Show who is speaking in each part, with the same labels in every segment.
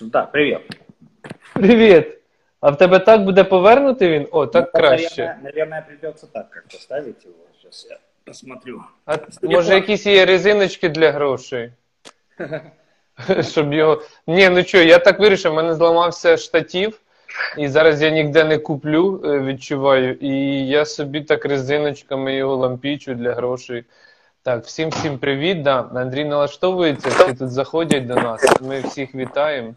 Speaker 1: Да, привет.
Speaker 2: Привіт! А в тебе так буде повернути він? О, так
Speaker 1: Ну,
Speaker 2: краще.
Speaker 1: Наверное, наверное, придется так как-то ставить его. Сейчас я посмотрю.
Speaker 2: А може якісь є резиночки для грошей? Щоб його. Ні, ну що, я так вирішив, в мене зламався штатів, і зараз я ніде не куплю, е, відчуваю. І я собі так резиночками його лампічу для грошей. Так, всім всім привіт. Да. Андрій налаштовується, всі тут заходять до нас. Ми всіх вітаємо.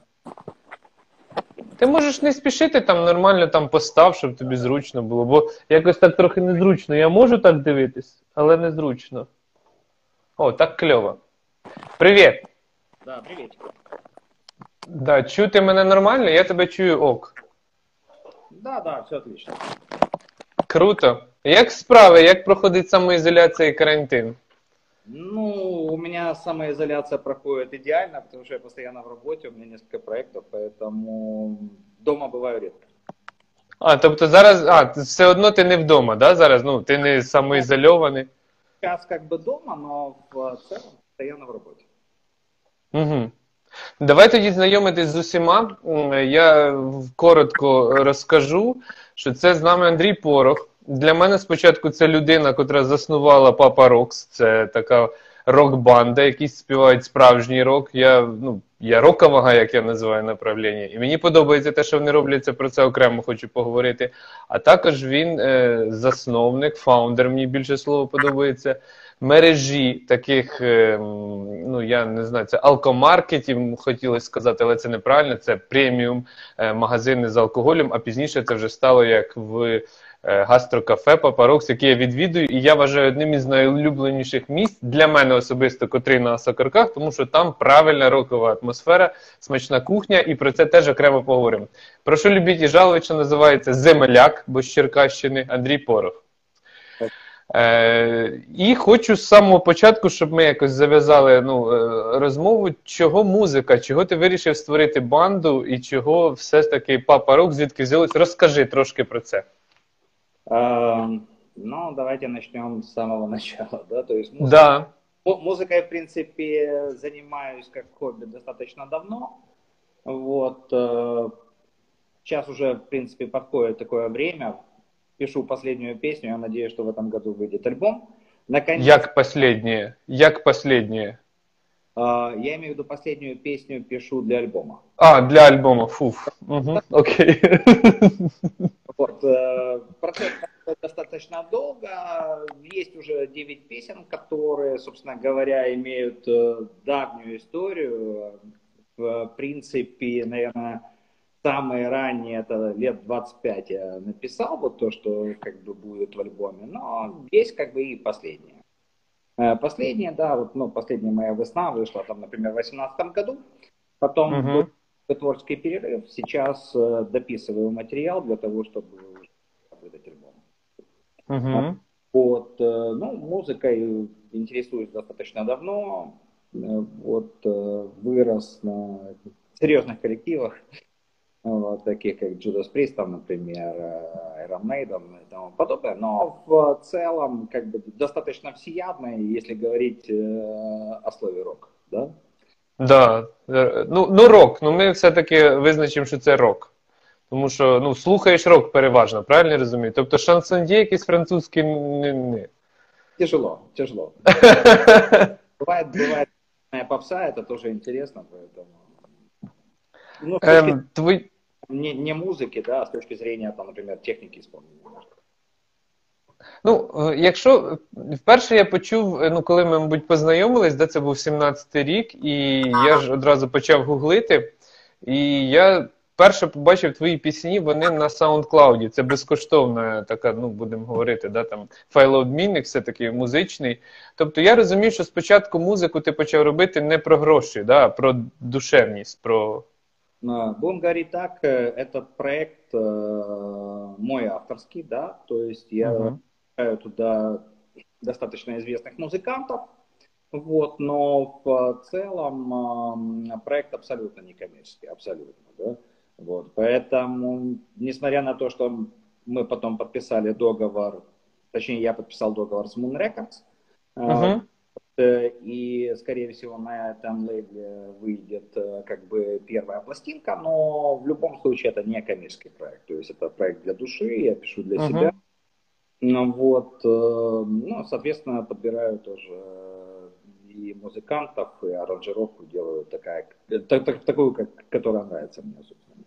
Speaker 2: Ти можеш не спішити там нормально там постав, щоб тобі зручно було, бо якось так трохи незручно. Я можу так дивитись, але незручно. О, так кльово. Привіт!
Speaker 1: Да, привет.
Speaker 2: Да, чути мене нормально, я тебе чую ок.
Speaker 1: Да, да, все отлично.
Speaker 2: Круто. Як справи? Як проходить самоізоляція і карантин?
Speaker 1: Ну, у меня самоизоляция проходит идеально, потому что я постоянно в работе, у меня несколько проектов, поэтому дома бываю редко.
Speaker 2: А, тобто зараз, а, ти- все одно ти не вдома, да? Зараз? Ну, ти не самоізольований.
Speaker 1: Сейчас как бы дома, но в целом постоянно в работе.
Speaker 2: Угу. Давай тоді знайомитись з усіма. М, Я в- коротко розкажу, що це з нами Андрій Порох. Для мене спочатку це людина, котра заснувала Папа Рокс. Це така рок-банда, які співають справжній рок. Я, ну, я рокова, як я називаю направлення. І мені подобається те, що вони роблять це про це окремо хочу поговорити. А також він е, засновник, founder, мені більше слово подобається мережі таких, е, ну я не знаю, це алкомаркетів, хотілося сказати, але це неправильно. Це преміум е, магазини з алкоголем, а пізніше це вже стало як в гастрокафе Папарокс, яке я відвідую, і я вважаю одним із найулюбленіших місць для мене особисто, котрий на Осокорках, тому що там правильна рокова атмосфера, смачна кухня, і про це теж окремо поговоримо. Прошу любіть і жаловать, що називається Земеляк, бо з Черкащини, Андрій Порох. Е, і хочу з самого початку, щоб ми якось зав'язали ну, е, розмову, чого музика, чого ти вирішив створити банду і чого все ж таки Папа Рок, звідки взялось? Розкажи трошки про це.
Speaker 1: Эм, Ну, давайте начнем с самого начала, да, то есть музыка
Speaker 2: Да.
Speaker 1: Му- Музыкой, в принципе, занимаюсь как хобби достаточно давно. Вот. э, Сейчас уже, в принципе, подходит такое время. Пишу последнюю песню. Я надеюсь, что в этом году выйдет альбом. Наконец,
Speaker 2: Як последнє? Як последнє?
Speaker 1: Э, я имею в виду последнюю песню пишу для альбома.
Speaker 2: А, для альбому. Фуф. Угу. Окей.
Speaker 1: Вот, э, процесс достаточно долго. Есть уже 9 песен, которые, собственно говоря, имеют э, давнюю историю. В принципе, наверное, самые ранние, это лет 25 я написал, вот то, что как бы будет в альбоме. Но есть как бы и последние. Э, Последние, да, вот, ну, последняя моя весна вышла там, например, в 2018 году. Потом
Speaker 2: Мгм.
Speaker 1: был творческий перерыв. Сейчас э, дописываю материал для того, чтобы выдать альбом.
Speaker 2: Угу.
Speaker 1: Вот, э, ну, музыкой интересуюсь достаточно давно. Э, Вот, э, вырос на серьезных коллективах, вот, таких как Judas Priest, там, например, э, Iron Maiden и тому подобное. Но в целом, как бы, достаточно всеядный, если говорить э, о слове рок, да?
Speaker 2: Да. Е, Ну, ну, рок. Ну, ми все-таки визначимо, що це рок. Тому що ну, слухаєш рок переважно, правильно я розумію? Тобто шансоньє якийсь французький не. не.
Speaker 1: Тяжело, тяжело. Бывает, бывает э, попса, это тоже интересно, поэтому... Ну, с точки
Speaker 2: Ем, твій...
Speaker 1: не, не музыки, да, а с точки зрения, там, например, техники исполнения.
Speaker 2: Ну, е, якщо вперше я почув, е, ну коли ми, мабуть, познайомились, де це був 17-й рік, і я ж одразу почав гуглити, і я перше побачив твої пісні, вони на SoundCloud. Це безкоштовна така, ну будемо говорити, да, там файлообмінник, все таки музичний. Тобто я розумів, що спочатку музику ти почав робити не про гроші, да, а про душевність, про.
Speaker 1: А, Будем говорить так, э, этот проект э, мой авторский, да, то есть я включаю туда достаточно известных музыкантов, вот, но в целом проект абсолютно некоммерческий, абсолютно, да, вот, поэтому, несмотря на то, что мы потом подписали договор, точнее, я подписал договор с Moon Records,
Speaker 2: Мгм.
Speaker 1: и, скорее всего, на этом лейбле выйдет как бы первая пластинка, но в любом случае это не коммерческий проект, то есть это проект для души, я пишу для uh-huh. себя. Ну вот, ну, соответственно, подбираю тоже и музыкантов, и аранжировку делаю такая, так, так, такую, как, которая нравится мне, собственно.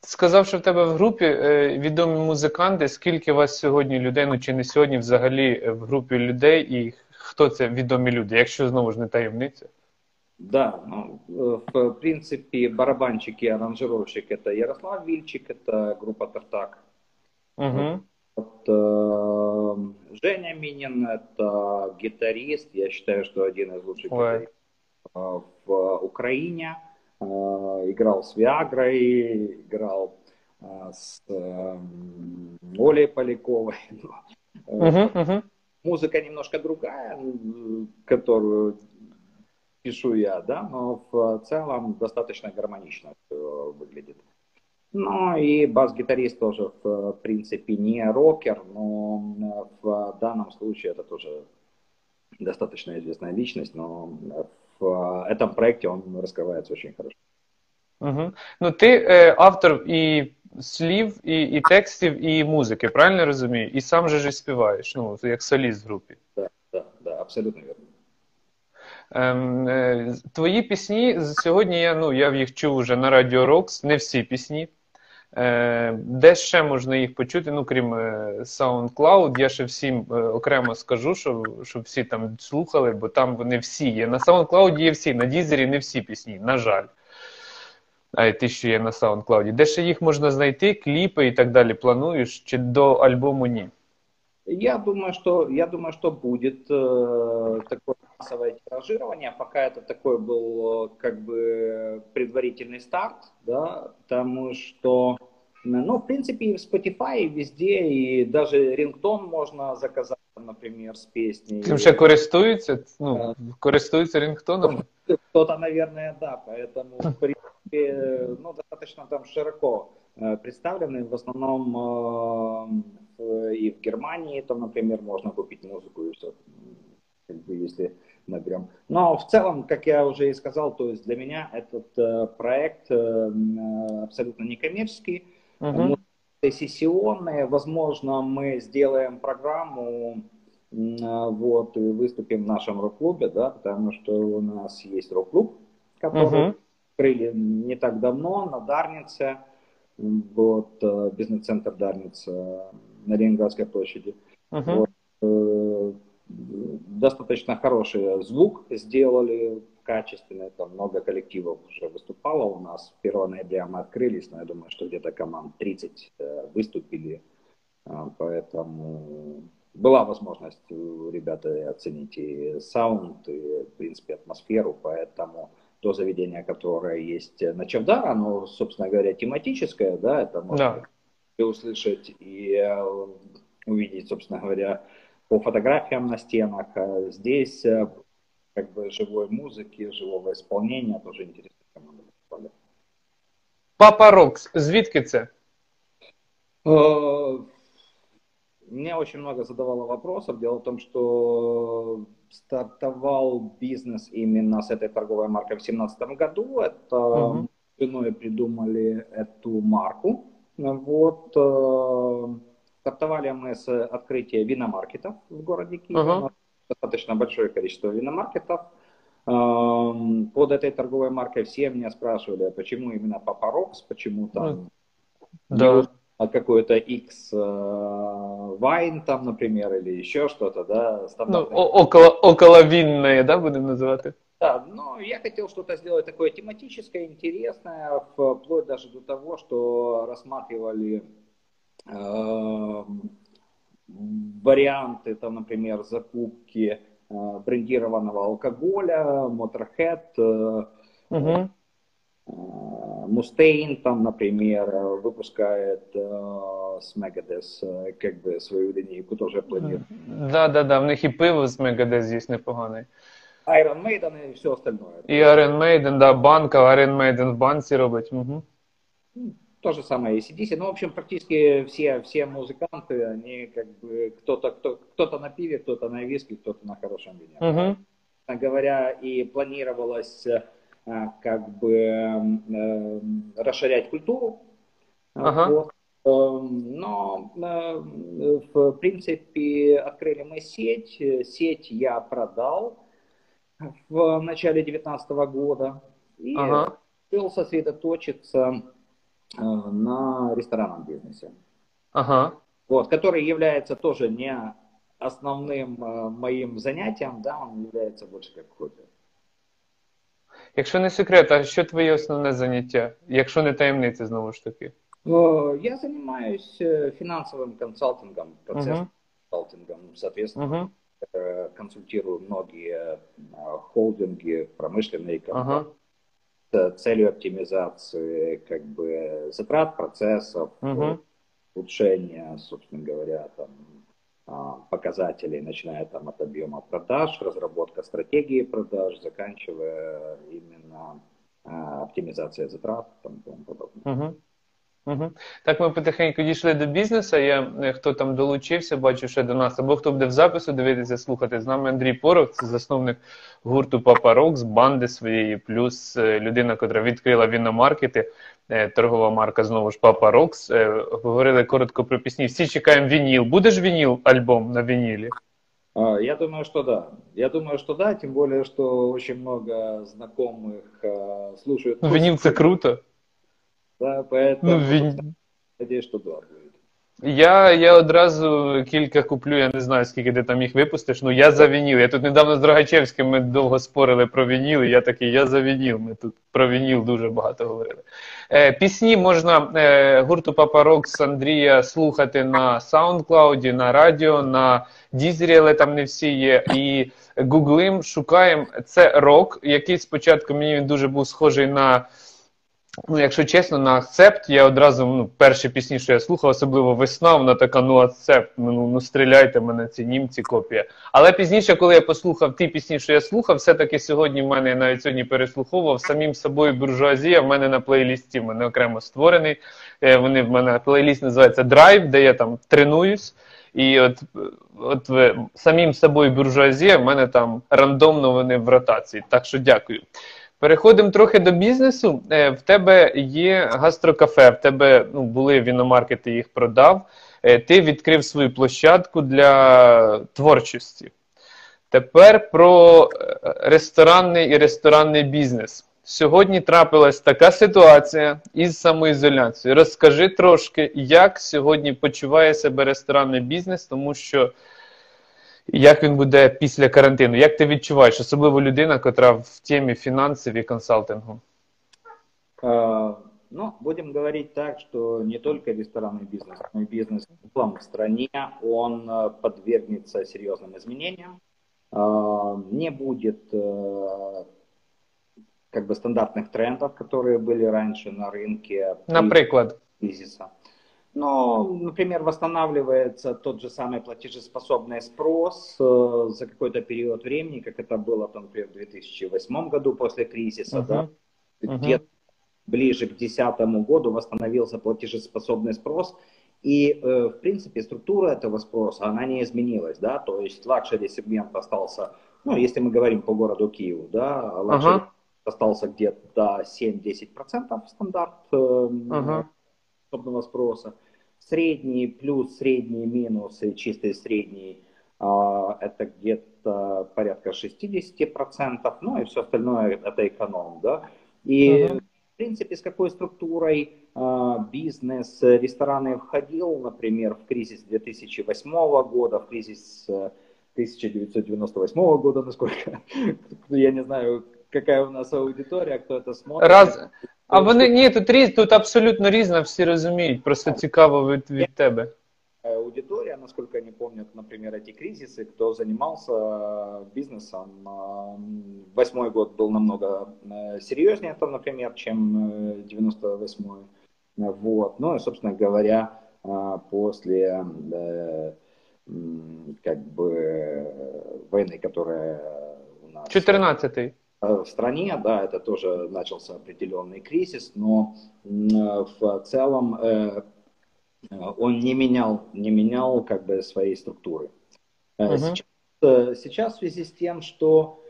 Speaker 2: Ти сказав, що в тебе в групі е, відомі музиканти. Скільки у вас сьогодні людей, ну чи не сьогодні взагалі в групі людей, і хто це відомі люди, якщо знову ж не таємниця?
Speaker 1: Да, ну, в принципе, барабанщик и аранжировщик это Ярослав Вильчик, это группа Тартак.
Speaker 2: Угу.
Speaker 1: Вот, э, Женя Минин, это гитарист, я считаю, что один из лучших Ой. гитаристов э, в Украине. Э, играл с Виагрой, играл э, с э, Олей Поляковой.
Speaker 2: Uh-huh, uh-huh.
Speaker 1: Музыка немножко другая, которую пишу я, да, но в целом достаточно гармонично выглядит. Ну и бас-гитарист тоже, в принципе, не рокер, но в данном случае это тоже достаточно известная личность, но в этом проекте он раскрывается очень хорошо.
Speaker 2: Угу. Ну, ти е, автор і слів, і і текстів, і музики, правильно розумію? І сам же ж співаєш, ну, як соліст в групі.
Speaker 1: Так, так, так, абсолютно вірно.
Speaker 2: Ем, е, Твої пісні сьогодні я ну, я їх чув вже на Радіо Рокс, не всі пісні. Е, Де ще можна їх почути, ну крім е, SoundCloud, я ще всім е, окремо скажу, щоб щоб всі там слухали, бо там вони всі є. На SoundCloud є всі, на Дізері не всі пісні, на жаль. А ті, що є на SoundCloud. Де ще їх можна знайти, кліпи і так далі. Плануєш, чи до альбому ні?
Speaker 1: Я думаю, что я думаю, что будет э, такое массовое тиражирование. Пока это такой был как бы предварительный старт, да, потому что, ну, в принципе, и в Spotify, и везде, и даже рингтон можно заказать, например, с песней.
Speaker 2: Тим ще користуються, ну, користуються рингтоном?
Speaker 1: Кто-то, наверное, да, поэтому, в принципе, ну, достаточно там широко э, представлены, в основном э, и в Германии, там, например, можно купить музыку и все, как бы, если наберем. Но в целом, как я уже и сказал, то есть для меня этот э, проект э, э абсолютно некоммерческий, uh-huh. Сессионный. Возможно, мы сделаем программу э, вот, и выступим в нашем рок-клубе, да, потому что у нас есть рок-клуб, который uh-huh. открыли не так давно на Дарнице, вот, э, бизнес-центр Дарница на Ленинградской площади. Uh-huh. Вот, достаточно хороший звук сделали, качественный, там много коллективов уже выступало у нас. 1 ноября мы открылись, но я думаю, что где-то команд 30 э, выступили, а, поэтому была возможность у ребят оценить и саунд, и, в принципе, атмосферу, поэтому то заведение, которое есть на Чавдара, оно, собственно говоря, тематическое, да, это можно да. услышать и э, увидеть, собственно говоря, по фотографиям на стенах. А здесь э, как бы живой музыки, живого исполнения, команда выступали.
Speaker 2: Папа Рокс, звідки це?
Speaker 1: Мне очень много задавало вопросов. Дело в том, что стартовал бизнес именно с этой торговой маркой в 2017 году. Это угу. женой придумали эту марку. Вот. Э, Стартовали мы с открытия виномаркетов в городе Киев. Uh-huh. Достаточно большое количество виномаркетов. Эм, под этой торговой маркой все меня спрашивали, а почему именно Папа Рокс, почему там да. какой-то X Вайн э, там, например, или еще что-то, да,
Speaker 2: Ну, около, около винное, да, будем называть?
Speaker 1: Да, но я хотел что-то сделать такое тематическое, интересное, вплоть даже до того, что рассматривали Эм, варианты, там, например, закупки э, брендированного алкоголя, Motorhead, угу. Мустейн, там, например, выпускает э, с Megadeth как бы свою линейку тоже планирует.
Speaker 2: Да, да, да, в них і пиво з Megadeth здесь непоганий.
Speaker 1: Iron Maiden и все остальное.
Speaker 2: И Iron Maiden, да, банка, Iron Maiden в банці робить. Угу.
Speaker 1: То же самое ACDC. Ну, в общем, практически все, все музыканты, они как бы кто-то кто, кто-то на пиве, кто-то на виске, кто-то на хорошем вине.
Speaker 2: Угу.
Speaker 1: говоря, и планировалось как бы расширять культуру. Ага. Вот. Эм, но, в принципе, открыли мы сеть. Сеть я продал в начале 2019 года. И ага. решил сосредоточиться на ресторанном бизнесе. Ага. Вот, который является тоже не основным э, моим заняттям, да, он является больше как хобі.
Speaker 2: Якщо не секрет, а що твоє основне заняття? Якщо не таємниця, знову ж таки?
Speaker 1: Я занимаюсь э, финансовым консалтингом, процессным uh-huh. консалтингом, соответственно, uh-huh. консультирую многие холдинги, промышленные компании uh-huh. целью оптимизации как бы затрат, процессов, uh-huh улучшения, собственно говоря, там, а, показателей, начиная там от объема продаж, разработка стратегии продаж, заканчивая именно а, оптимизация затрат там, и тому подобное.
Speaker 2: Угу. Угу. Так ми потихеньку дійшли до бізнесу. Я е, хто там долучився, бачу ще до нас, або хто буде в запису дивитися, слухати. З нами Андрій Порох, це засновник гурту Папа Рокс, банди своєї, плюс е, людина, яка відкрила віномаркети. Е, торгова марка знову ж Папа Рокс. Говорили коротко про пісні. Всі чекаємо вініл. Будеш вініл альбом на вінілі?
Speaker 1: Я думаю, что да. Я думаю, что да, тем более, что очень много знакомых слушают.
Speaker 2: Ну, винил это круто.
Speaker 1: Да, поэтому ну, вин... надеюсь, что да.
Speaker 2: Я я одразу кілька куплю, я не знаю, скільки ти там їх випустиш. Ну я за вініл. Я тут недавно з Дрогачевським ми довго спорили про вініл, і я такий, я за вініл. Ми тут про вініл дуже багато говорили. Е, Пісні можна е, гурту Папа Рокс Андрія слухати на SoundCloud, на радіо, на Дізері, але там не всі є. І гуглим, шукаємо. Це рок, який спочатку мені він дуже був схожий на. Ну, якщо чесно, на акцепт я одразу ну, перші пісні, що я слухав, особливо весна, вона така, ну акцепт, ну ну стріляйте мене, ці німці копія. Але пізніше, коли я послухав ті пісні, що я слухав, все-таки сьогодні в мене я навіть сьогодні переслуховував самим собою буржуазія. В мене на плейлісті в мене окремо створений. Е, вони в мене плейліст називається Драйв, де я там тренуюсь. І от от самим собою буржуазія в мене там рандомно вони в ротації. Так що дякую. Переходимо трохи до бізнесу. Е, в тебе є гастрокафе, в тебе ну, були віномаркети, їх продав. Е, ти відкрив свою площадку для творчості. Тепер про е, ресторанний і ресторанний бізнес. Сьогодні трапилась така ситуація із самоізоляцією. Розкажи трошки, як сьогодні почуває себе ресторанний бізнес, тому що як він буде після карантину? Як ти відчуваєш, особливо людина, яка в темі фінансів і консалтингу?
Speaker 1: Uh, ну, будем говорить так, что не только ресторанный бизнес, но и бизнес в целом в стране, он подвергнется серьезным изменениям. Uh, не будет uh, как бы стандартных трендов, которые были раньше на рынке.
Speaker 2: Например?
Speaker 1: Кризиса. Но, например, восстанавливается тот же самый платежеспособный спрос э, за какой-то период времени, как это было, там, например, в 2008 году после кризиса, uh-huh. да, uh-huh. где ближе к 2010 году восстановился платежеспособный спрос, и, э, в принципе, структура этого спроса, она не изменилась, да, то есть luxury сегмент остался, ну, если мы говорим по городу Киеву, да, лакшери uh-huh. остался где-то 7-10% стандарт э, uh-huh подобного спроса. Средний плюс, средний минус и чистый средний а, это где-то порядка 60%, ну и все остальное это эконом, да. И uh-huh. в принципе с какой структурой а, бизнес, рестораны входил, например, в кризис 2008 года, в кризис 1998 э, года, насколько, я не знаю, какая у нас аудитория, кто это смотрит.
Speaker 2: Раз, А вони ні, тут різ, тут абсолютно різно, всі розуміють. Просто цікаво від, від тебе.
Speaker 1: Аудитория, насколько они помнят, например, эти кризисы, кто занимался бизнесом. Восьмой год был намного э, серьезнее, там, например, чем 98-й. Э, вот. Ну и, собственно говоря, э, после как бы войны, которая у нас...
Speaker 2: 14-й.
Speaker 1: Э, в стране, да, это тоже начался определенный кризис, но в целом э, он не менял, не менял как бы своей структуры. Uh-huh. Сейчас, сейчас в связи с тем, что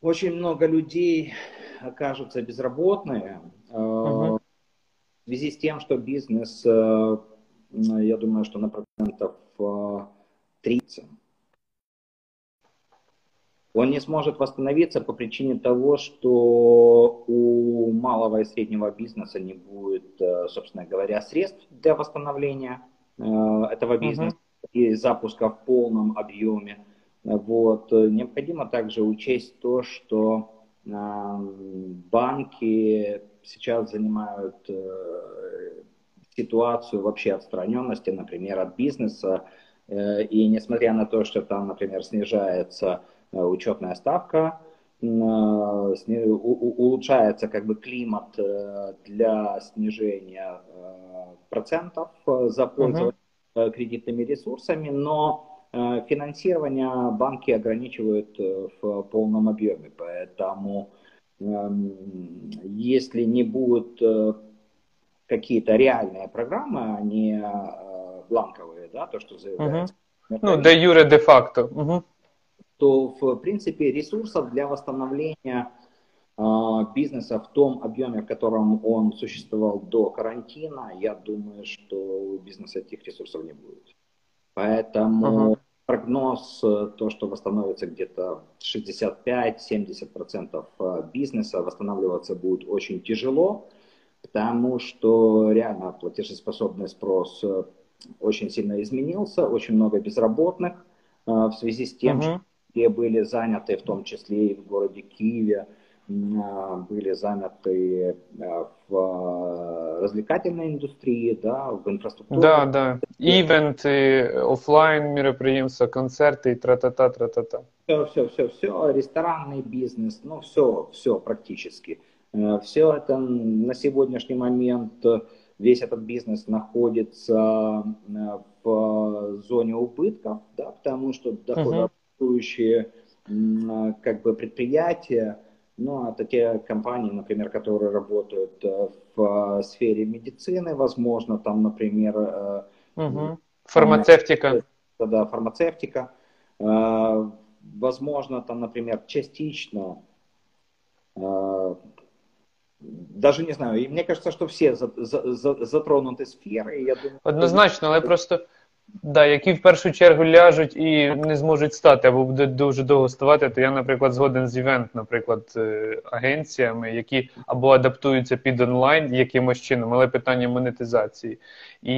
Speaker 1: очень много людей окажутся безработные угу. в связи с тем, что бизнес, э, я думаю, что на процентов 30 он не сможет восстановиться по причине того, что у малого и среднего бизнеса не будет, э, собственно говоря, средств для восстановления этого бизнеса uh-huh. и запуска в полном объеме. Вот. Необходимо также учесть то, что банки сейчас занимают э, ситуацию вообще отстраненности, например, от бизнеса. Э, и несмотря на то, что там, например, снижается э, учетная ставка, улучшается как бы климат для снижения процентов за пользование uh-huh. кредитными ресурсами, но Э, финансирование банки ограничивают э, в полном объеме, поэтому эм, если не будут э, какие-то реальные программы, а не бланковые, да, то, что заявляется.
Speaker 2: Угу. Ну, де юре, де факто. Угу.
Speaker 1: То, в принципе, ресурсов для восстановления бизнеса в том объеме, в котором он существовал до карантина, я думаю, что у бизнеса этих ресурсов не будет. Поэтому ага. прогноз, э, то, что восстановится где-то 65-70% э, бизнеса, восстанавливаться будет очень тяжело, потому что реально платежеспособный спрос э, очень сильно изменился, очень много безработных в связи с тем, ага. что все были заняты, в том числе и в городе Киеве, были заняты в развлекательной индустрии, да, в инфраструктуре.
Speaker 2: Да, да. Ивенты, офлайн мероприятия, концерты и тра-та-та, тра-та-та.
Speaker 1: Все, все, все, все, ресторанный бизнес, ну все, все практически. Э, все это на сегодняшний момент, весь этот бизнес находится э, в зоне убытков, да, потому что доходообразующие uh-huh. Как бы предприятия, ну, это те компании, например, которые работают э, в сфере медицины, возможно, там, например...
Speaker 2: Угу. Фармацевтика.
Speaker 1: Да, фармацевтика. Э, возможно, там, например, частично даже не знаю, и мне кажется, что все за, за, за, затронуты сфери. Я думаю,
Speaker 2: Однозначно, але просто Да, які в першу чергу ляжуть і не зможуть стати, або будуть дуже довго ставати, то я, наприклад, згоден з івент, наприклад, е, агенціями, які або адаптуються під онлайн якимось чином, але питання монетизації і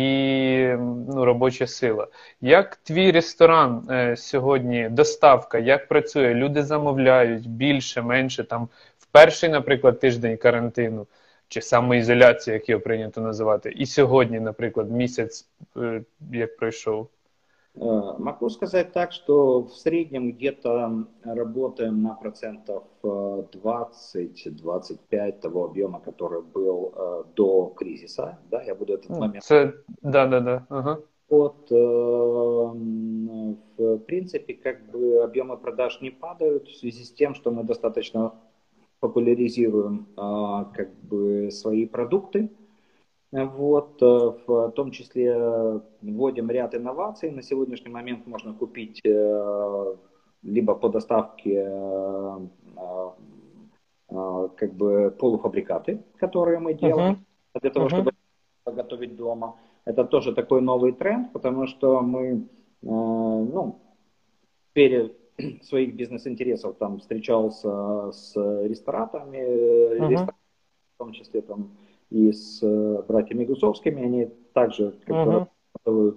Speaker 2: ну, робоча сила. Як твій ресторан е, сьогодні, доставка, як працює? Люди замовляють більше, менше там в перший, наприклад, тиждень карантину чи самоізоляції, як його прийнято називати, і сьогодні, наприклад, місяць як пройшов?
Speaker 1: Могу сказать так, что в среднем где-то работаем на процентов 20-25 того объема, который был до кризиса. Да, я буду этот момент.
Speaker 2: Це, да, да, да. Ага.
Speaker 1: Вот, в принципе, как бы объемы продаж не падают в связи с тем, что мы достаточно популяризируем а, как бы свои продукты. Вот, э, в том числе вводим ряд инноваций. На сегодняшний момент можно купить э, либо по доставке э, как бы полуфабрикаты, которые мы делаем uh-huh. для того, uh-huh. чтобы готовить дома. Это тоже такой новый тренд, потому что мы ну, перед своих бизнес-интересов там встречался с ресторатами, uh-huh. в том числе там и с э, братьями Гусовскими, они также как uh-huh.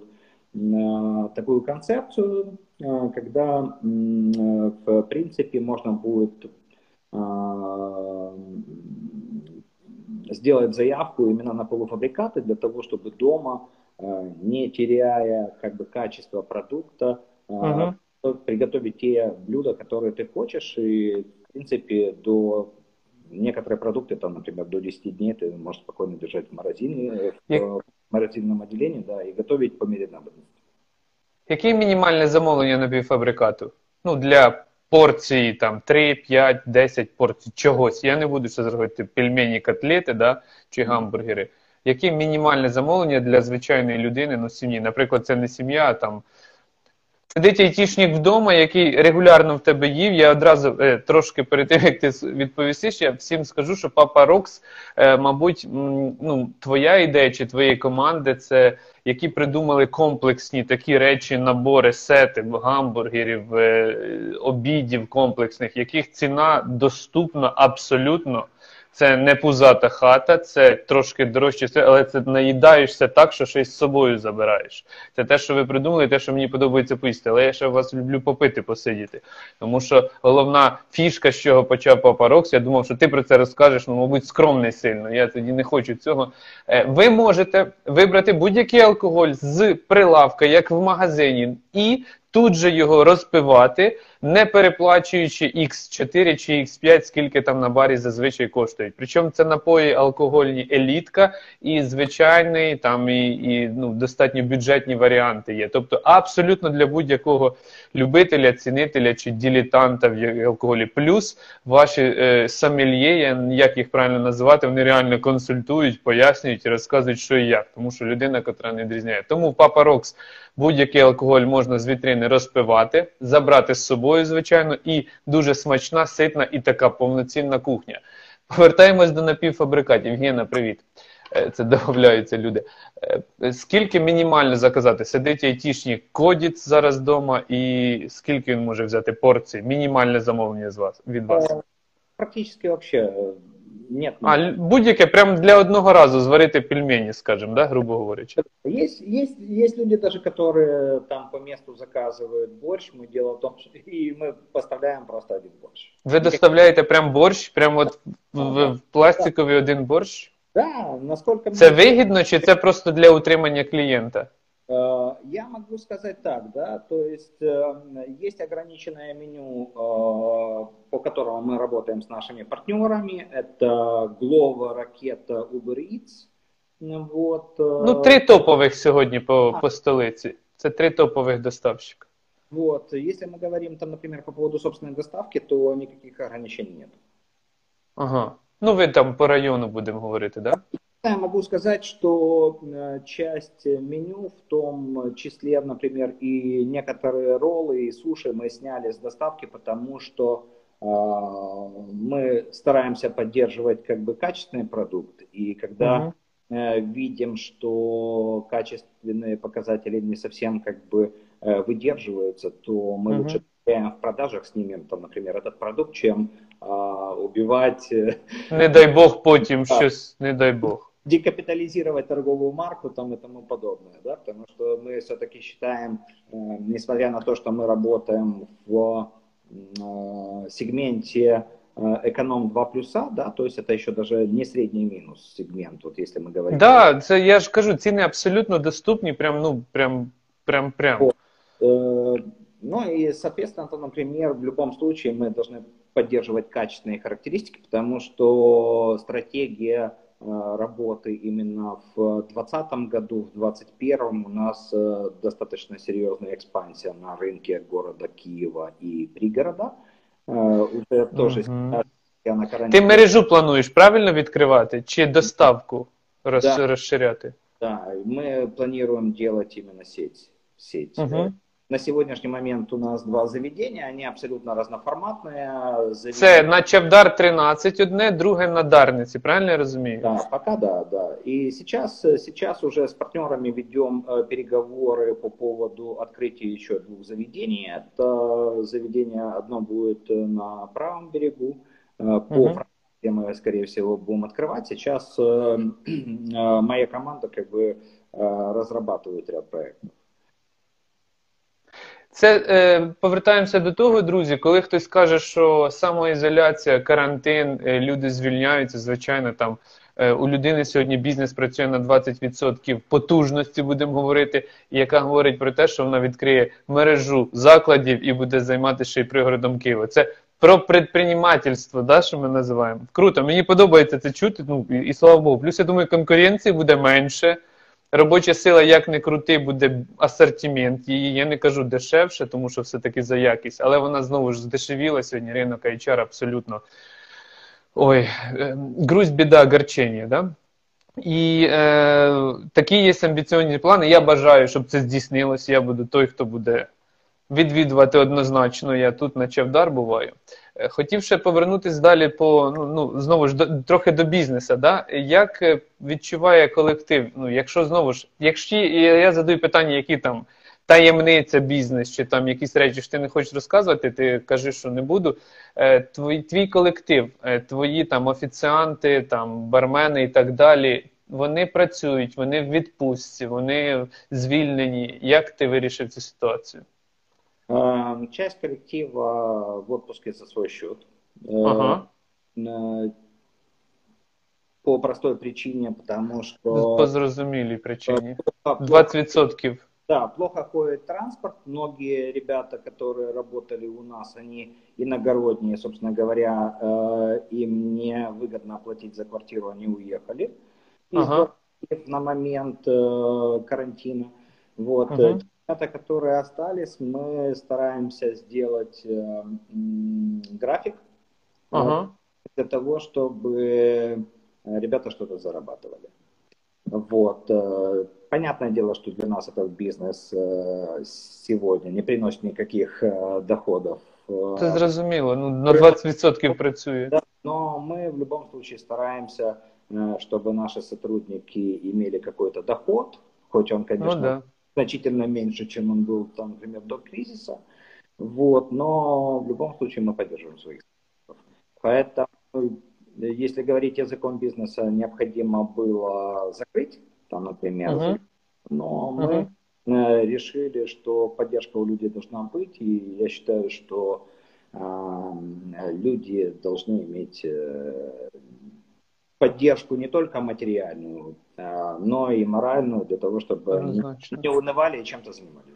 Speaker 1: э, такую концепцию, э, когда в принципе можно будет сделать заявку именно на полуфабрикаты для того, чтобы дома, не теряя как бы качество продукта, uh-huh приготовить те блюда, которые ты хочешь, и, в принципе, до некоторые продукты, там, например, до 10 дней ты можешь спокойно держать в морозине, в морозильном отделении, да, и готовить по мере надобности.
Speaker 2: Яке мінімальне замовлення на півфабрикату? Ну, для порції там 3, 5, 10 порцій чогось. Я не буду це зробити пельмені, котлети, да, чи гамбургери. Яке мінімальне замовлення для звичайної людини, ну, сім'ї? Наприклад, це не сім'я, а там Сидить айтішник вдома, який регулярно в тебе їв. Я одразу е, трошки перед тим, як ти відповістиш, я всім скажу, що Папа Рокс, е, мабуть, м, ну, твоя ідея чи твоєї команди, це які придумали комплексні такі речі, набори, сети, гамбургерів, е, обідів комплексних, яких ціна доступна абсолютно. Це не пузата хата, це трошки дорожче, але це наїдаєшся так, що щось з собою забираєш. Це те, що ви придумали, те, що мені подобається поїсти. Але я ще вас люблю попити, посидіти. Тому що головна фішка, з чого почав Папа Рокс, я думав, що ти про це розкажеш, ну, мабуть, скромний сильно. Я тоді не хочу цього. Е, ви можете вибрати будь-який алкоголь з прилавка, як в магазині, і тут же його розпивати не переплачуючи X4 чи X5, скільки там на барі зазвичай коштують. Причому це напої алкогольні елітка і звичайний, там і і ну, достатньо бюджетні варіанти є. Тобто абсолютно для будь-якого любителя, цінителя чи дилетанта в алкоголі. Плюс ваші е, самельє, як їх правильно називати, вони реально консультують, пояснюють і розказують, що і як, тому що людина, котра не відрізняє. Тому Папа Рокс будь-який алкоголь можна з вітрини розпивати, забрати з собою, звичайно, і дуже смачна, ситна і така повноцінна кухня. Повертаємось до напівфабрикатів. Гена, привіт. Е, це додаються люди. Е, скільки мінімально заказати? Сидить айтішник кодіт зараз вдома, і скільки він може взяти порцій? Мінімальне замовлення з вас від вас? Е,
Speaker 1: практично взагалі
Speaker 2: нет. А будь-яке прямо для одного разу зварити пельмені, скажем, да, грубо говорячи.
Speaker 1: Есть, есть, есть люди даже, которые там по месту заказывают борщ. Мы дело в том, что и мы поставляем просто один борщ.
Speaker 2: Ви доставляєте прям борщ, прям от в, в пластиковий один борщ?
Speaker 1: Да, насколько...
Speaker 2: Це вигідно, чи це просто для утримання клієнта?
Speaker 1: Э, я могу сказать так, да, то есть э, есть ограниченное меню, э, по которому мы работаем с нашими партнерами. Это Glovo, Ракета, Uber Eats.
Speaker 2: Вот. Ну, три топових сьогодні по, а. по столиці. Це три топових доставщика.
Speaker 1: Вот. Если мы говорим, там, например, по поводу собственной доставки, то никаких ограничений нет.
Speaker 2: Ага. Ну, ви там по району будемо говорити, да?
Speaker 1: Я могу сказать, что э, часть меню, в том числе, например, и некоторые роллы и суши мы сняли с доставки, потому что э, мы стараемся поддерживать как бы качественный продукт. И когда uh-huh. э, видим, что качественные показатели не совсем как бы э, выдерживаются, то мы uh-huh. лучше в продажах снимем, там, например, этот продукт, чем э, убивать. Э,
Speaker 2: не дай Бог потім щось, не дай Бог
Speaker 1: декапитализировать торговую марку там и тому подобное, да, потому что мы все-таки считаем, э, несмотря на то, что мы работаем в э, сегменте э, эконом 2 плюса, да, то есть это еще даже не средний минус сегмент, вот если мы говорим.
Speaker 2: Да, це я ж кажу, ціни абсолютно доступні, прям, ну, прям, прям, прям. Вот.
Speaker 1: Ну и, соответственно, то, например, в любом случае мы должны поддерживать качественные характеристики, потому что стратегия Э, работы именно в 2020 году, в 2021 у нас э, достаточно серьезная экспансия на рынке города Киева и пригорода. Э,
Speaker 2: уже тоже угу. на карантині. Ти мережу плануєш правильно відкривати чи доставку роз, да. розширяти?
Speaker 1: Да, мы планируем делать именно сеть. сеть. Угу. На сегодняшний момент у нас два заведения, они абсолютно разноформатные.
Speaker 2: Заведения. Це на Чавдар 13 одне, друге на Дарниці, правильно я разумею?
Speaker 1: Да, пока да, да. И сейчас, сейчас уже с партнерами ведем э, переговоры по поводу открытия еще двух заведений. Это заведение одно будет на правом берегу, э, по угу. где мы, скорее всего, будем открывать. Сейчас э, моя команда как бы разрабатывает ряд проектов.
Speaker 2: Це е, повертаємося до того, друзі, коли хтось каже, що самоізоляція, карантин, е, люди звільняються, звичайно, там е, у людини сьогодні бізнес працює на 20% потужності, будемо говорити, яка говорить про те, що вона відкриє мережу закладів і буде займатися ще й пригородом Києва. Це про предпринимательство, да, що ми називаємо. Круто, мені подобається це чути. Ну і, і слава Богу. Плюс я думаю, конкуренції буде менше. Робоча сила, як не крути, буде асортимент. Її я не кажу дешевше, тому що все-таки за якість, але вона знову ж здешевіла сьогодні. Ринок HR абсолютно ой, е, грусть, біда, огорчення. Да? І е, такі є амбіційні плани. Я бажаю, щоб це здійснилося. Я буду той, хто буде відвідувати однозначно. Я тут, наче вдар буваю. Е, хотів ще повернутися далі по ну, ну знову ж до, трохи до бізнесу. Да? Як е, відчуває колектив? Ну, якщо знову ж, якщо я задаю питання, які там таємниця бізнес, чи там якісь речі що ти не хочеш розказувати, ти кажи, що не буду. Е, твій, твій колектив, твої там офіціанти, там бармени і так далі. Вони працюють, вони в відпустці, вони звільнені. Як ти вирішив цю ситуацію?
Speaker 1: Часть коллектива в отпуске за свой счет.
Speaker 2: Ага.
Speaker 1: По простой причине, потому что...
Speaker 2: По зрозумілій причине. 20%.
Speaker 1: Да, плохо ходит транспорт. Многие ребята, которые работали у нас, они иногородние, собственно говоря, им не выгодно оплатить за квартиру, они уехали ага. на момент карантина. Вот. Ага ребята, которые остались, мы стараемся сделать э, график ага. для того, чтобы ребята что-то зарабатывали. Вот. Э, понятное дело, что для нас этот бизнес э, сегодня не приносит никаких э, доходов.
Speaker 2: Це зрозуміло, ну на 20% працює.
Speaker 1: Да, но мы в любом случае стараемся, чтобы наши сотрудники имели какой-то доход, хоть он, конечно, ну, да значительно меньше, чем он был, там, например, до кризиса. Вот, но в любом случае мы поддерживаем своих Поэтому, если говорить языком бизнеса, необходимо было закрыть, там, например, uh-huh. но мы uh-huh. решили, что поддержка у людей должна быть, и я считаю, что э, люди должны иметь э, поддержку не только материальную, но и моральную для того, чтобы Однозначно. не унывали и чем-то занимались.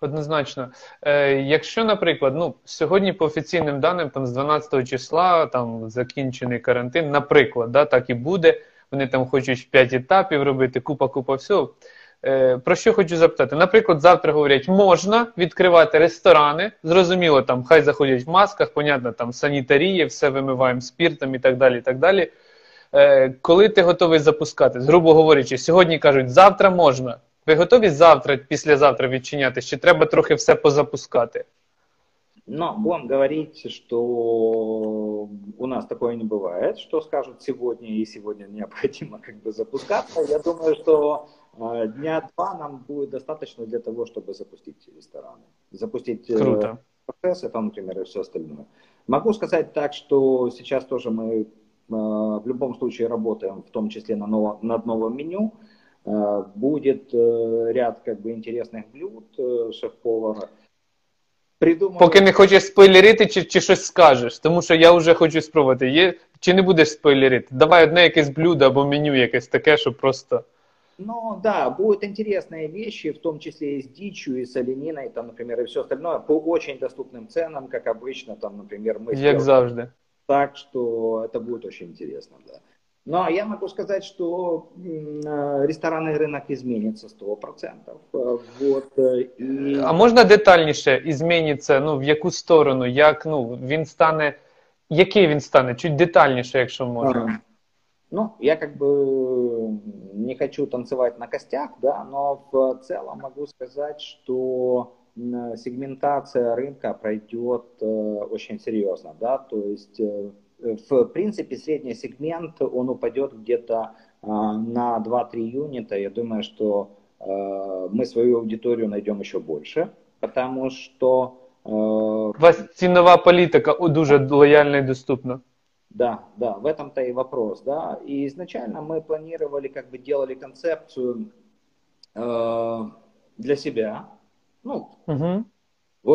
Speaker 2: Однозначно. Е, Якщо, наприклад, ну сьогодні по офіційним даним, там з 12 числа там закінчений карантин, наприклад, да, так і буде. Вони там хочуть 5 етапів робити, купа, купа всього. Е, Про що хочу запитати? Наприклад, завтра говорять, можна відкривати ресторани. Зрозуміло, там хай заходять в масках, понятно, там санітарія, все вимиваємо спіртом і так далі. і так далі. Е, Коли ти готовий запускати? Грубо говорячи, сьогодні кажуть, завтра можна. Ви готові завтра, післязавтра відчиняти? Чи треба трохи все позапускати?
Speaker 1: Но будем говорить, что у нас такое не бывает, что скажут сегодня и сегодня необходимо как бы запускаться. Я думаю, что э, дня два нам будет достаточно для того, чтобы запустить рестораны, запустить э, Круто. процессы, там, например, и все остальное. Могу сказать так, что сейчас тоже мы э, в любом случае работаем, в том числе на ново, над новым меню. Будет ряд как бы интересных блюд шеф-повара
Speaker 2: придумав. Поки не хочеш спойлерити, чи чи щось скажеш, тому що я вже хочу спробувати. Є, Чи не будеш спойлерити? Давай одне якесь блюдо або меню якесь таке, що просто.
Speaker 1: Ну да, будут интересные вещи, в том числе и с дичью, и с олениной, там, например, и все остальное, по очень доступным ценам, как обычно, там, например, мы...
Speaker 2: Як завжди.
Speaker 1: Так что это будет очень интересно, да. Ну, а я могу сказать, что э, ресторанный рынок изменится 100%. Э, вот,
Speaker 2: э, і... А можна детальніше зміниться, ну, в яку сторону, як ну, він стане, який він стане? Чуть детальніше, якщо можна. А,
Speaker 1: ну, я как бы не хочу танцевать на костях, да, но в целом могу сказать, что сегментация рынка пройдет очень серьезно, да, то есть в принципе, средний сегмент, он упадет где-то а, на 2-3 юнита. Я думаю, что мы свою аудиторию найдем еще больше, потому что...
Speaker 2: Вас цінова політика дуже лояльна и доступна.
Speaker 1: Да, да, в этом-то и вопрос, да. И изначально мы планировали, как бы делали концепцию э, для себя, ну,
Speaker 2: угу.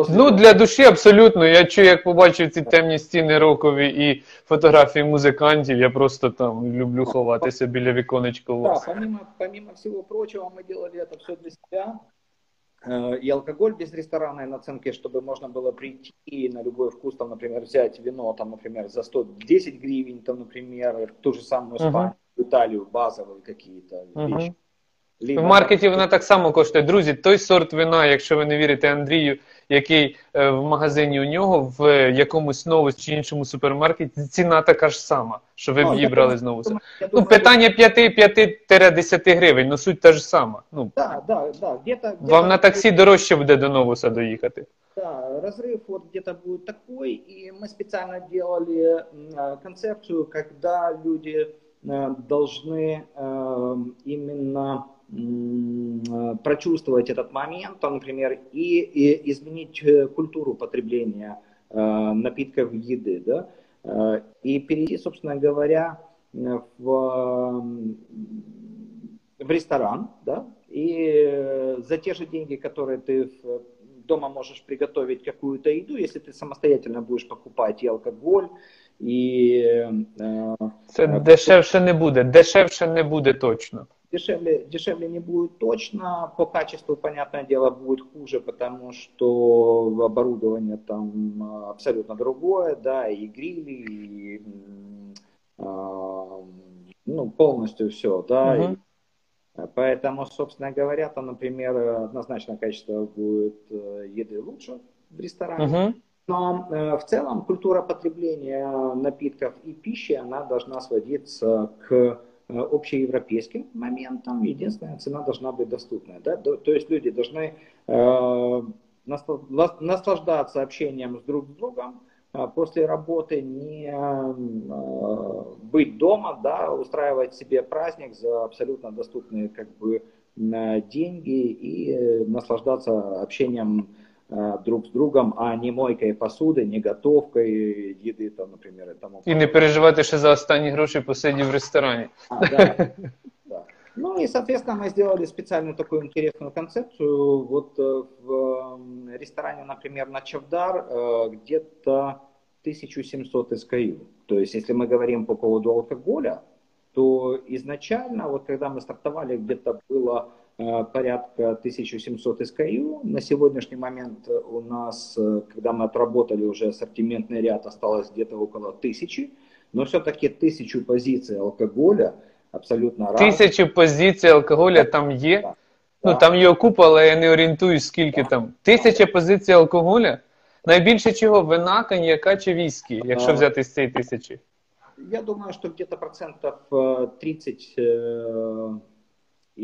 Speaker 2: Ну, для душі абсолютно. Я чую, як побачив ці темні стіни рокові і фотографії музикантів, я просто там люблю ховатися біля віконечка у
Speaker 1: вас. Да, помимо, помимо всего прочего, мы делали это все для себя. Э, и алкоголь без ресторанной наценки, чтобы можно было прийти и на любой вкус, там, например, взять вино, там, например, за 110 гривен, там, например, ту же самую Испанию, uh-huh. Италию, базовые какие-то uh-huh. вещи.
Speaker 2: В маркеті вона так само коштує. Друзі, той сорт вина, якщо ви не вірите Андрію, який е, в магазині у нього, в якомусь новому чи іншому супермаркеті, ціна така ж сама, що ви б
Speaker 1: Ну,
Speaker 2: її
Speaker 1: я
Speaker 2: брали
Speaker 1: думаю,
Speaker 2: знову.
Speaker 1: я
Speaker 2: Ну,
Speaker 1: думаю,
Speaker 2: питання 5-10 гривень, ну суть та ж сама. Ну,
Speaker 1: Да, да, да. Где-то, где
Speaker 2: вам на таксі дорожче буде до Новуса доїхати.
Speaker 1: Да, разрыв вот где-то будет такой, и мы специально делали м, концепцию, когда люди э, должны э, именно м, э, прочувствовать этот момент, там, например, и, и изменить э, культуру потребления э, напитков еды, да, э, и перейти, собственно говоря, э, в, в ресторан, да, и э, за те же деньги, которые ты дома можешь приготовить какую-то еду, если ты самостоятельно будешь покупать и алкоголь, и э,
Speaker 2: Це дешевше не буде. Дешевше не буде точно.
Speaker 1: Дешевле, дешевле не будет точно, по качеству, понятное дело, будет хуже, потому что оборудование там э, абсолютно другое, да, и грили, и а, ну, полностью все, да,
Speaker 2: Мгм.
Speaker 1: и Поэтому, собственно говоря, там, например, однозначно качество будет э, еды лучше в ресторане.
Speaker 2: Угу.
Speaker 1: Но э, в целом культура потребления напитков и пищи, она должна сводиться к общеевропейским моментам. Единственная цена должна быть доступная. Да? То, есть люди должны э, наслаждаться общением с друг с другом, а после работы не э, быть дома, да, устраивать себе праздник за абсолютно доступные как бы э, деньги и э, наслаждаться общением э, друг с другом, а не мойкой посуды, не готовкой еды, там, например, и тому
Speaker 2: І не переживати, що за останні гроші посидів в ресторані.
Speaker 1: а, да. Да. Ну и, соответственно, мы сделали специальную такую интересную концепцию. Вот э, в э, ресторане, например, на Чавдар э, где-то 1700 SKU. То есть, если мы говорим по поводу алкоголя, то изначально, вот когда мы стартовали, где-то было э, порядка 1700 SKU. На сегодняшний момент э, у нас, э, когда мы отработали уже ассортиментный ряд, осталось где-то около тысячи. Но все-таки тысячу позиций алкоголя абсолютно разных.
Speaker 2: Тисячі позицій алкоголя там є.
Speaker 1: Так.
Speaker 2: Ну
Speaker 1: Так.
Speaker 2: там його купа, але я не орієнтуюсь, скільки там. Тисяча позицій алкоголя. Найбільше чого вина, коньяка чи віскі, якщо
Speaker 1: А.
Speaker 2: взяти з цієї тисячі.
Speaker 1: Я думаю, что где-то процентов э, 30 э,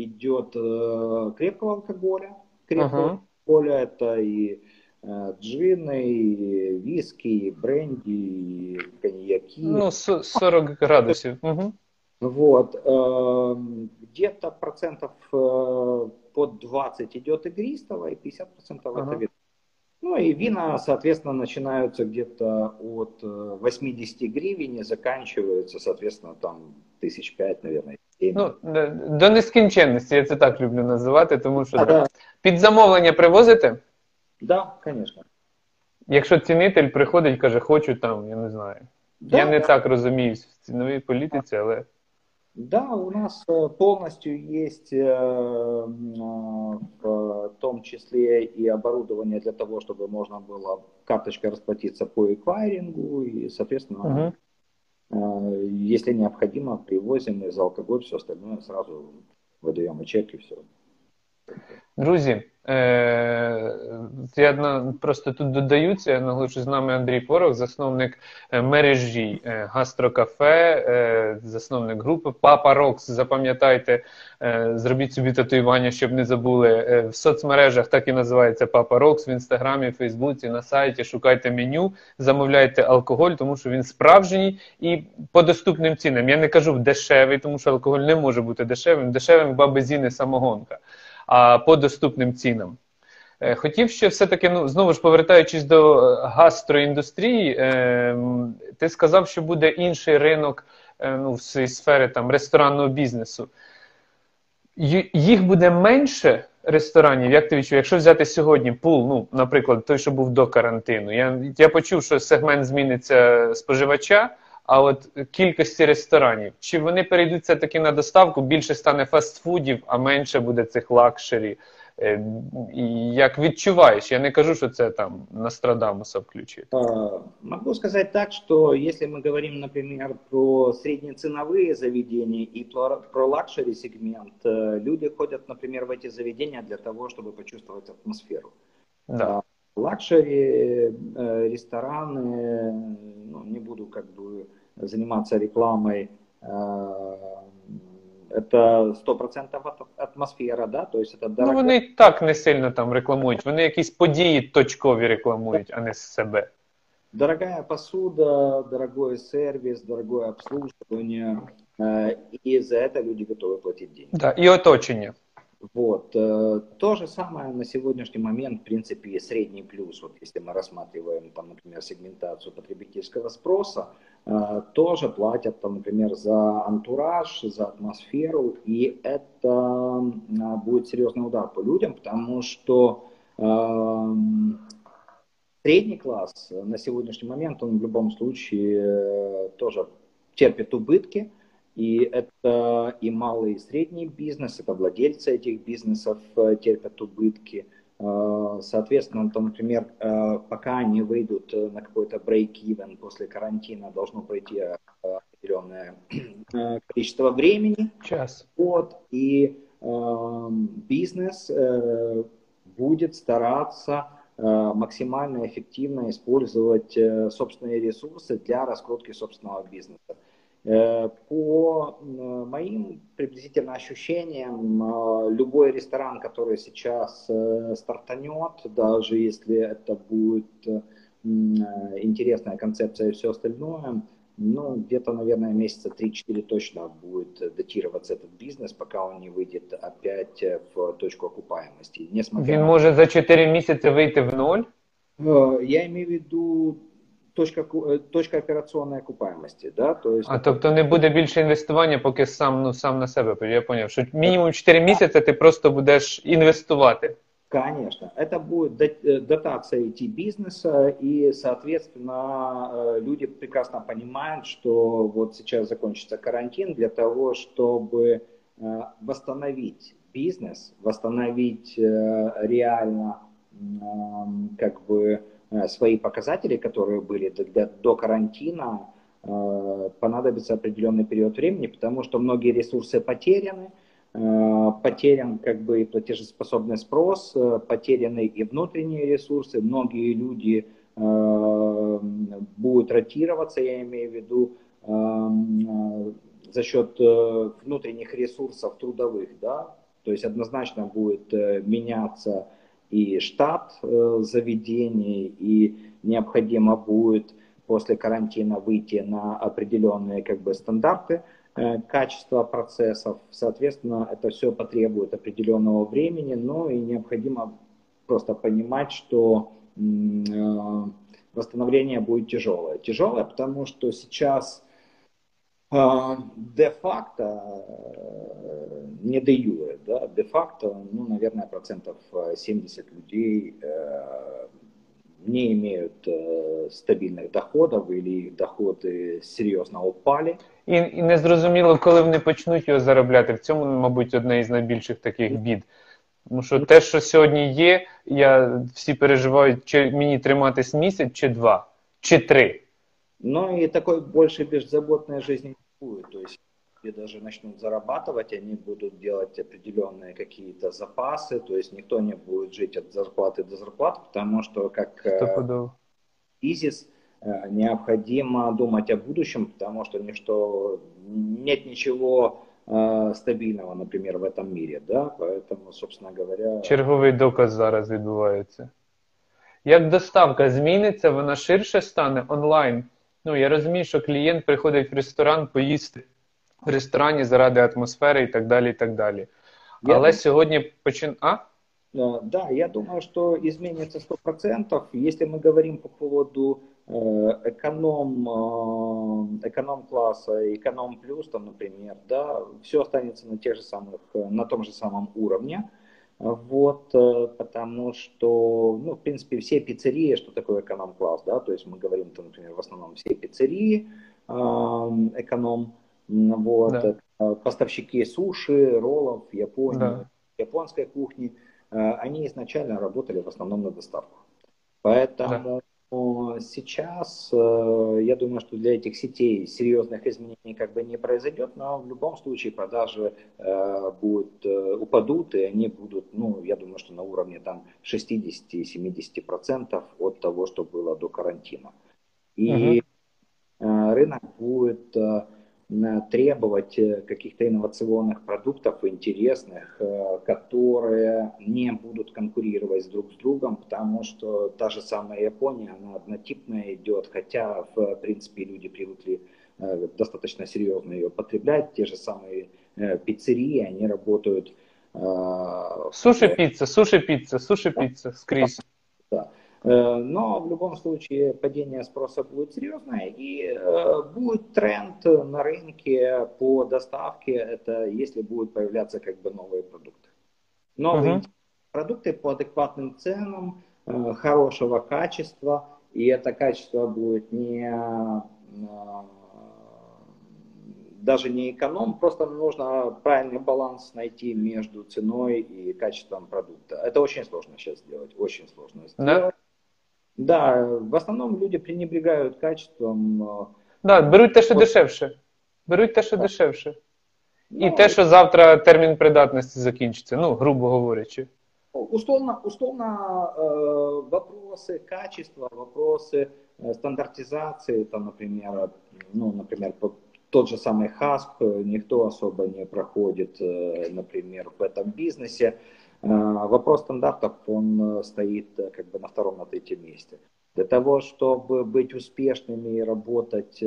Speaker 1: идет э, крепкого алкоголя. Крепкого
Speaker 2: Ага.
Speaker 1: алкоголя это и э, джины, и виски, и бренди, и коньяки.
Speaker 2: Ну, со- 40 градусів. Угу.
Speaker 1: Вот. эм, Где-то процентов э, под 20 идет игристого, и 50 процентов
Speaker 2: Ага.
Speaker 1: это вино. Ну и вина, соответственно, начинаются где-то от э, 80 гривен и заканчиваются, соответственно, там тысяч пять, наверное.
Speaker 2: Ну, е, до нескінченності, я це так люблю називати, тому що
Speaker 1: А,
Speaker 2: да.
Speaker 1: да,
Speaker 2: під замовлення привозите.
Speaker 1: да, конечно.
Speaker 2: Якщо цінитель приходить, каже, хочу там, я не знаю.
Speaker 1: Да,
Speaker 2: я не
Speaker 1: да.
Speaker 2: так розуміюсь в ціновій політиці, але
Speaker 1: Да, у нас э, полностью есть э, м, э, в том числе и оборудование для того, чтобы можно было карточкой расплатиться по эквайрингу и, соответственно,
Speaker 2: Мгм.
Speaker 1: Э, если необходимо, привозим из алкоголь, все остальное сразу выдаем и чек и все.
Speaker 2: Друзі, е, я просто тут додаються, я наголошую з нами Андрій Порох, засновник е, мережі е, гастрокафе, засновник групи Папа Рокс. Запам'ятайте, зробіть собі татуювання, щоб не забули. В соцмережах так і називається Папа Рокс, в інстаграмі, Фейсбуці, на сайті. Шукайте меню, замовляйте алкоголь, тому що він справжній і по доступним цінам. Я не кажу дешевий, тому що алкоголь не може бути дешевим. Дешевим баби Зіни самогонка по доступним цінам. Е, Хотів ще все-таки, ну знову ж повертаючись до е, гастроіндустрії, е, ти сказав, що буде інший ринок ну, в цій сфері там ресторанного бізнесу. Їх буде менше ресторанів, як ти відчув, якщо взяти сьогодні пул, ну, наприклад, той, що був до карантину. Я, я почув, що сегмент зміниться споживача, а от кількості ресторанів, чи вони перейдуть все-таки на доставку, більше стане фастфудів, а менше буде цих лакшері Як відчуваєш? Я не кажу, що це там Нострадамуса включить.
Speaker 1: Могу сказать так, что если мы говорим, например, про среднеценовые заведения и про, про лакшери сегмент, люди ходят, например, в эти заведения для того, чтобы почувствовать атмосферу. Да. Лакшери, рестораны, ну, не буду как бы заниматься рекламой это 100% атмосфера, да? То есть это
Speaker 2: дорога... Ну, вони так не сильно там рекламують. Вони якісь події точкові рекламують, а не себе.
Speaker 1: Дорогая посуда, дорогой сервис, дорогое обслуживание. Э, и за это люди готовы платить деньги.
Speaker 2: Да, и оточение.
Speaker 1: Вот. Э, то же самое на сегодняшний момент, в принципе, средний плюс, вот если мы рассматриваем, там, например, сегментацию потребительского спроса, э, тоже платят, там, например, за антураж, за атмосферу, и это э, будет серьезный удар по людям, потому что средний класс на сегодняшний момент, он в любом случае тоже терпит убытки, и это и малый и средний бизнес, это владельцы этих бизнесов э, терпят убытки. Э, соответственно, там, например, э, пока они выйдут на какой-то break-even после карантина, должно пройти определенное количество времени.
Speaker 2: Час.
Speaker 1: Вот, и бизнес будет стараться максимально эффективно использовать собственные ресурсы для раскрутки собственного бизнеса. Э, по э, моим приблизительно ощущениям, э, любой ресторан, который сейчас стартанет, даже если это будет интересная концепция и все остальное, ну, где-то, наверное, месяца 3-4 точно будет датироваться этот бизнес, пока он не выйдет опять в точку окупаемости.
Speaker 2: Несмотря... Він може за 4 місяці вийти в ноль?
Speaker 1: Я имею в виду точка э, точка операційної окупаємості. Да? То
Speaker 2: есть, а тобто не буде більше інвестування, поки сам ну, сам на себе. Я зрозумів, що мінімум 4 місяці ти просто будеш інвестувати.
Speaker 1: Конечно, это будет э, дотация IT бизнеса, и, соответственно, э, люди прекрасно понимают, что вот сейчас закончится карантин для того, чтобы восстановить бизнес, восстановить реально как бы Э, свои показатели, которые были до, до карантина, э, понадобится определенный период времени, потому что многие ресурсы потеряны, э, потерян как бы платежеспособный спрос, потеряны и внутренние ресурсы, многие люди будут ротироваться, я имею в виду, за счет внутренних ресурсов трудовых, да, то есть однозначно будет меняться и штат э, заведений, и необходимо будет после карантина выйти на определенные как бы, стандарты э, качества процессов. Соответственно, это все потребует определенного времени, но и необходимо просто понимать, что э, восстановление будет тяжелое. Тяжелое, потому что сейчас де-факто, э, не де юре, да, де-факто, ну, наверное, процентов 70 э, людей э, не имеют стабільних доходів, или їх доходи серйозно упали.
Speaker 2: І і не зрозуміло, коли вони почнуть його заробляти. В цьому, мабуть, одне із найбільших таких бід. Тому що те, що сьогодні є, я всі переживають, чи мені триматись місяць, чи два, чи три.
Speaker 1: Ну и такой больше беззаботной жизни не будет. То есть если даже начнут зарабатывать, они будут делать определенные какие-то запасы, то есть никто не будет жить от зарплаты до зарплаты, потому что как э, кризис э, необходимо думать о будущем, потому что ничто, нет ничего э, стабильного, например, в этом мире, да, поэтому, собственно говоря...
Speaker 2: Черговий доказ зараз відбувається. Як доставка зміниться, вона ширше стане онлайн. Ну, я розумію, що клієнт приходить в ресторан поїсти в ресторані заради атмосфери і так далі. і так далі. Я Але сьогодні почин... А?
Speaker 1: Да, я думаю, что изменится 100%. Если мы говорим по поводу эконом, эконом-класса, эконом-плюс, там, например, да, все останется на, тех же самых, на том же самом уровне. Вот, э, потому что, ну, в принципе, все пиццерии, что такое эконом-класс, да, то есть мы говорим, там, например, в основном все пиццерии, эконом, вот, да. поставщики суши, роллов, Японии, да. японской кухни, они изначально работали в основном на доставку. Поэтому да. Сейчас я думаю, что для этих сетей серьезных изменений как бы не произойдет, но в любом случае продажи будут, упадут, и они будут, ну, я думаю, что на уровне там 60-70% от того, что было до карантина. И угу. рынок будет требовать э, каких-то инновационных продуктов, интересных, э, которые не будут конкурировать друг с другом, потому что та же самая Япония, она однотипная идет, хотя, в принципе, люди привыкли э, достаточно серьезно ее потреблять. Те же самые пиццерии, они работают...
Speaker 2: Суши-пицца, суши-пицца, суши-пицца с Крис.
Speaker 1: Э, но в любом случае падение спроса будет серьезное и э, будет тренд на рынке по доставке, это если будут появляться как бы новые продукты. Новые uh-huh. продукты по адекватным ценам, э, хорошего качества, и это качество будет не даже не эконом, просто нужно правильный баланс найти между ценой и качеством продукта. Это очень сложно сейчас сделать, очень сложно сделать. Да? Да, в основном люди пренебрегают качеством.
Speaker 2: Да, беруть те, що дешевше. Беруть те, що дешевше. І ну, те, що завтра термін придатності закінчиться, ну, грубо говорячи.
Speaker 1: Условно, условно э, вопросы качества, вопросы э, стандартизации, там, например, ну, например, тот же самый HASP никто особо не проходит, э, например, в этом бизнесе. Э, вопрос стандартов, он э, стоит э, как бы на втором, на третьем месте. Для того, чтобы быть успешными и работать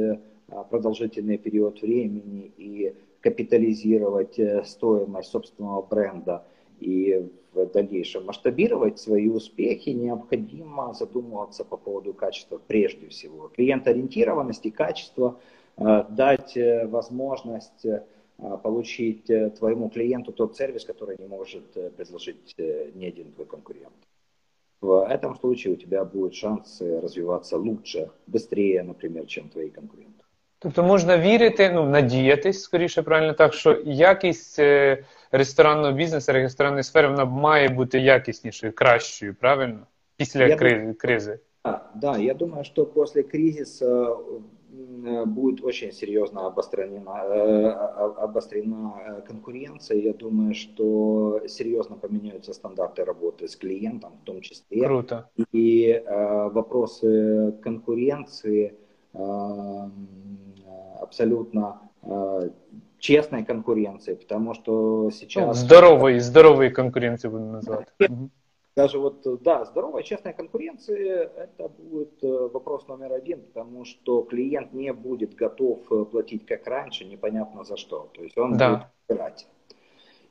Speaker 1: продолжительный период времени и капитализировать стоимость собственного бренда и в дальнейшем масштабировать свои успехи, необходимо задумываться по поводу качества прежде всего. Клиент-ориентированность и качество, дать возможность получить э, твоему клиенту тот сервис, который не может э, предложить э, ни один твой конкурент. В этом случае у тебя будут шансы развиваться лучше, быстрее, например, чем твои конкуренты.
Speaker 2: Тобто можна вірити, ну надіятись, скоріше правильно так, що якість ресторанного бізнесу, ресторанної сфери вона має бути якіснішою, кращою, правильно? Після я кризи.
Speaker 1: Да, да, я думаю, что после кризиса Э, будет очень серьезно обострена, э, обострена э, конкуренция. Я думаю, что серьезно поменяются стандарты работы с клиентом в том числе.
Speaker 2: Круто.
Speaker 1: И вопросы конкуренции абсолютно честной конкуренции, потому что сейчас... Ну,
Speaker 2: здоровой, здоровой конкуренции будем называть
Speaker 1: даже вот, да, здоровая честная конкуренция, это будет э, вопрос номер один, потому что клиент не будет готов э, платить как раньше, непонятно за что. То есть он да. будет выбирать.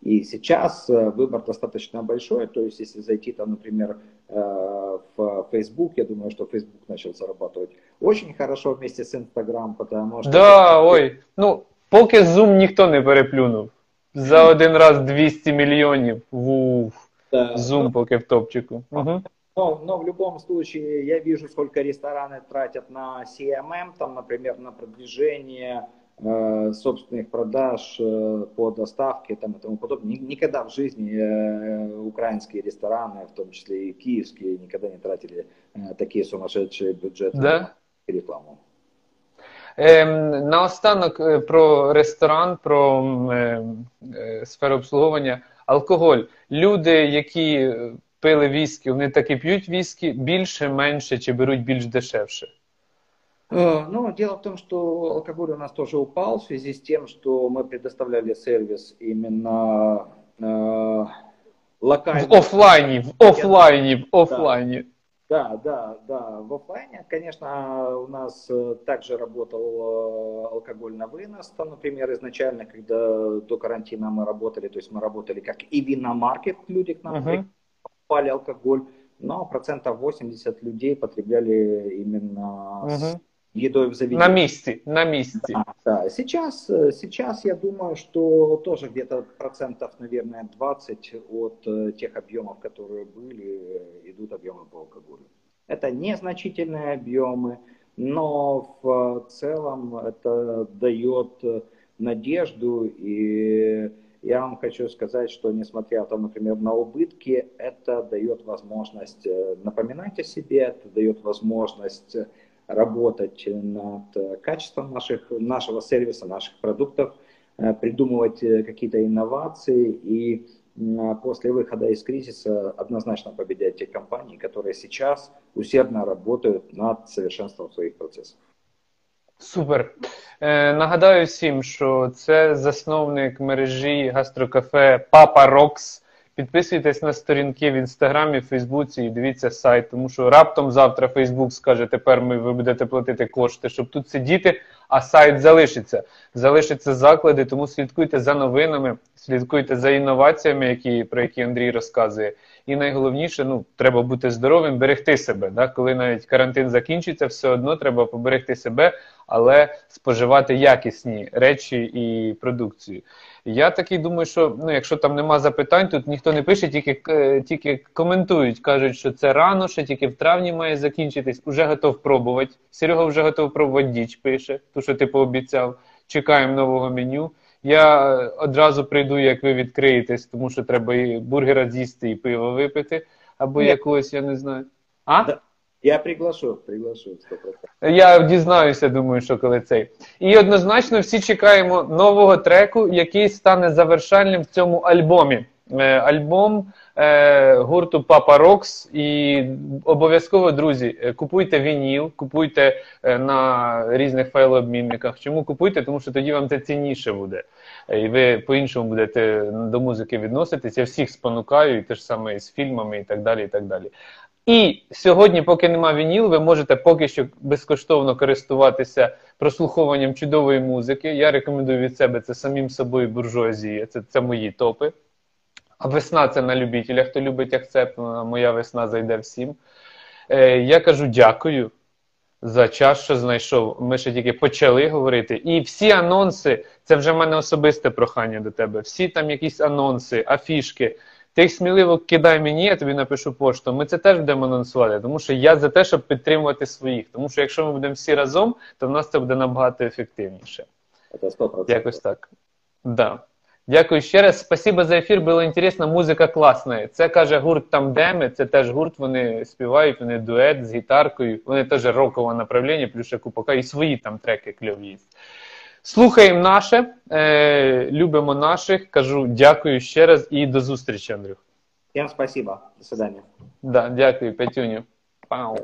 Speaker 1: И сейчас э, выбор достаточно большой, то есть если зайти там, например, в Facebook, я думаю, что Facebook начал зарабатывать очень хорошо вместе с Instagram, потому что...
Speaker 2: Да, ой, ну, поки Zoom ніхто не переплюнув. За один раз 200 мільйонів. Уф. Да. Зум поки в топчику. Угу.
Speaker 1: Но, но в любом случае я вижу, сколько рестораны тратят на CMM, там, например, на продвижение э, собственных продаж э, по доставке там, и тому подобное. Никогда в жизни э, украинские рестораны, в том числе и киевские, никогда не тратили э, такие сумасшедшие бюджеты да? на рекламу.
Speaker 2: Ем, наостанок про ресторан, про е, е, сферу обслуговування. Алкоголь. Люди, які пили віскі, вони так і п'ють віскі більше, менше чи беруть більш дешевше?
Speaker 1: Ну, дело в том, что алкоголь у нас тоже упал в связи с тем, что мы предоставляли сервис именно э, локально.
Speaker 2: В офлайне, в офлайне, в офлайне. Да.
Speaker 1: Да, да, да. В офлайне, конечно, у нас э, также работал э, алкоголь на вынос. Там, например, изначально, когда до карантина мы работали, то есть мы работали как и виномаркет, люди к нам uh-huh. покупали алкоголь, но процентов 80 людей потребляли именно uh-huh. Едой в заведении.
Speaker 2: На месте, на месте.
Speaker 1: Да, да. Сейчас, э, сейчас я думаю, что тоже где-то процентов, наверное, 20 от тех объемов, которые были, идут объемы по алкоголю. Это незначительные объемы, но в целом это дает надежду и я вам хочу сказать, что несмотря там, например, на убытки, это дает возможность э, напоминать о себе, это дает возможность работать над качеством наших, нашего сервиса, наших продуктов, э, придумывать э, какие-то инновации и после выхода из кризиса однозначно победят те компании, которые сейчас усердно работают над совершенством своих процессов.
Speaker 2: Супер. Е, Нагадаю всім, що це засновник мережі гастрокафе Папа Рокс. Підписуйтесь на сторінки в інстаграмі, Фейсбуці і дивіться сайт, тому що раптом завтра Фейсбук скаже, тепер ми ви будете платити кошти, щоб тут сидіти, а сайт залишиться. Залишаться заклади, тому слідкуйте за новинами, слідкуйте за інноваціями, які, про які Андрій розказує. І найголовніше, ну, треба бути здоровим, берегти себе. Да? Коли навіть карантин закінчиться, все одно треба поберегти себе, але споживати якісні речі і продукцію. Я такий думаю, що ну, якщо там нема запитань, тут ніхто не пише, тільки е, тільки коментують, кажуть, що це рано, що тільки в травні має закінчитись. Уже готов пробувати. Серега вже готов пробувати діч, пише, ту, що ти пообіцяв. Чекаємо нового меню. Я одразу прийду, як ви відкриєтесь, тому що треба і бургера з'їсти, і пиво випити, або Ні. якогось, я не знаю.
Speaker 1: А? Я приглашу, приглашу
Speaker 2: 100%. Я дізнаюся, думаю, що коли цей. І однозначно всі чекаємо нового треку, який стане завершальним в цьому альбомі. Е, альбом е, гурту Papa Rocks. І обов'язково, друзі, е, купуйте вініл, купуйте на різних файлообмінниках. Чому купуйте? Тому що тоді вам це цінніше буде. І ви по-іншому будете до музики відноситись. Я всіх спонукаю, і те ж саме і з фільмами, і так далі. і так далі. І сьогодні, поки нема вініл, ви можете поки що безкоштовно користуватися прослуховуванням чудової музики. Я рекомендую від себе це самим собою буржуазія. Це це мої топи. А весна це на любителя. Хто любить акцепт, моя весна зайде всім. Е, Я кажу дякую за час, що знайшов. Ми ще тільки почали говорити. І всі анонси, це вже в мене особисте прохання до тебе. Всі там якісь анонси, афішки. Ти їх сміливо кидай мені, я тобі напишу пошту. Ми це теж будемо анонсувати, тому що я за те, щоб підтримувати своїх. Тому що якщо ми будемо всі разом, то в нас це буде набагато ефективніше.
Speaker 1: Це 100%.
Speaker 2: Якось так. Да. Дякую ще раз. Спасибо за ефір. Було інтересно, музика класна. Це каже гурт Тамдеми, це теж гурт, вони співають, вони дует з гітаркою, вони теж рокове направлення, плюс ще купака, і свої там треки кльові є. Слухаємо наше, е, любимо наших. Кажу дякую ще раз і до зустрічі, Андрюх.
Speaker 1: Всем спасибо. До свидания.
Speaker 2: Да, дякую, Петюню. Пау.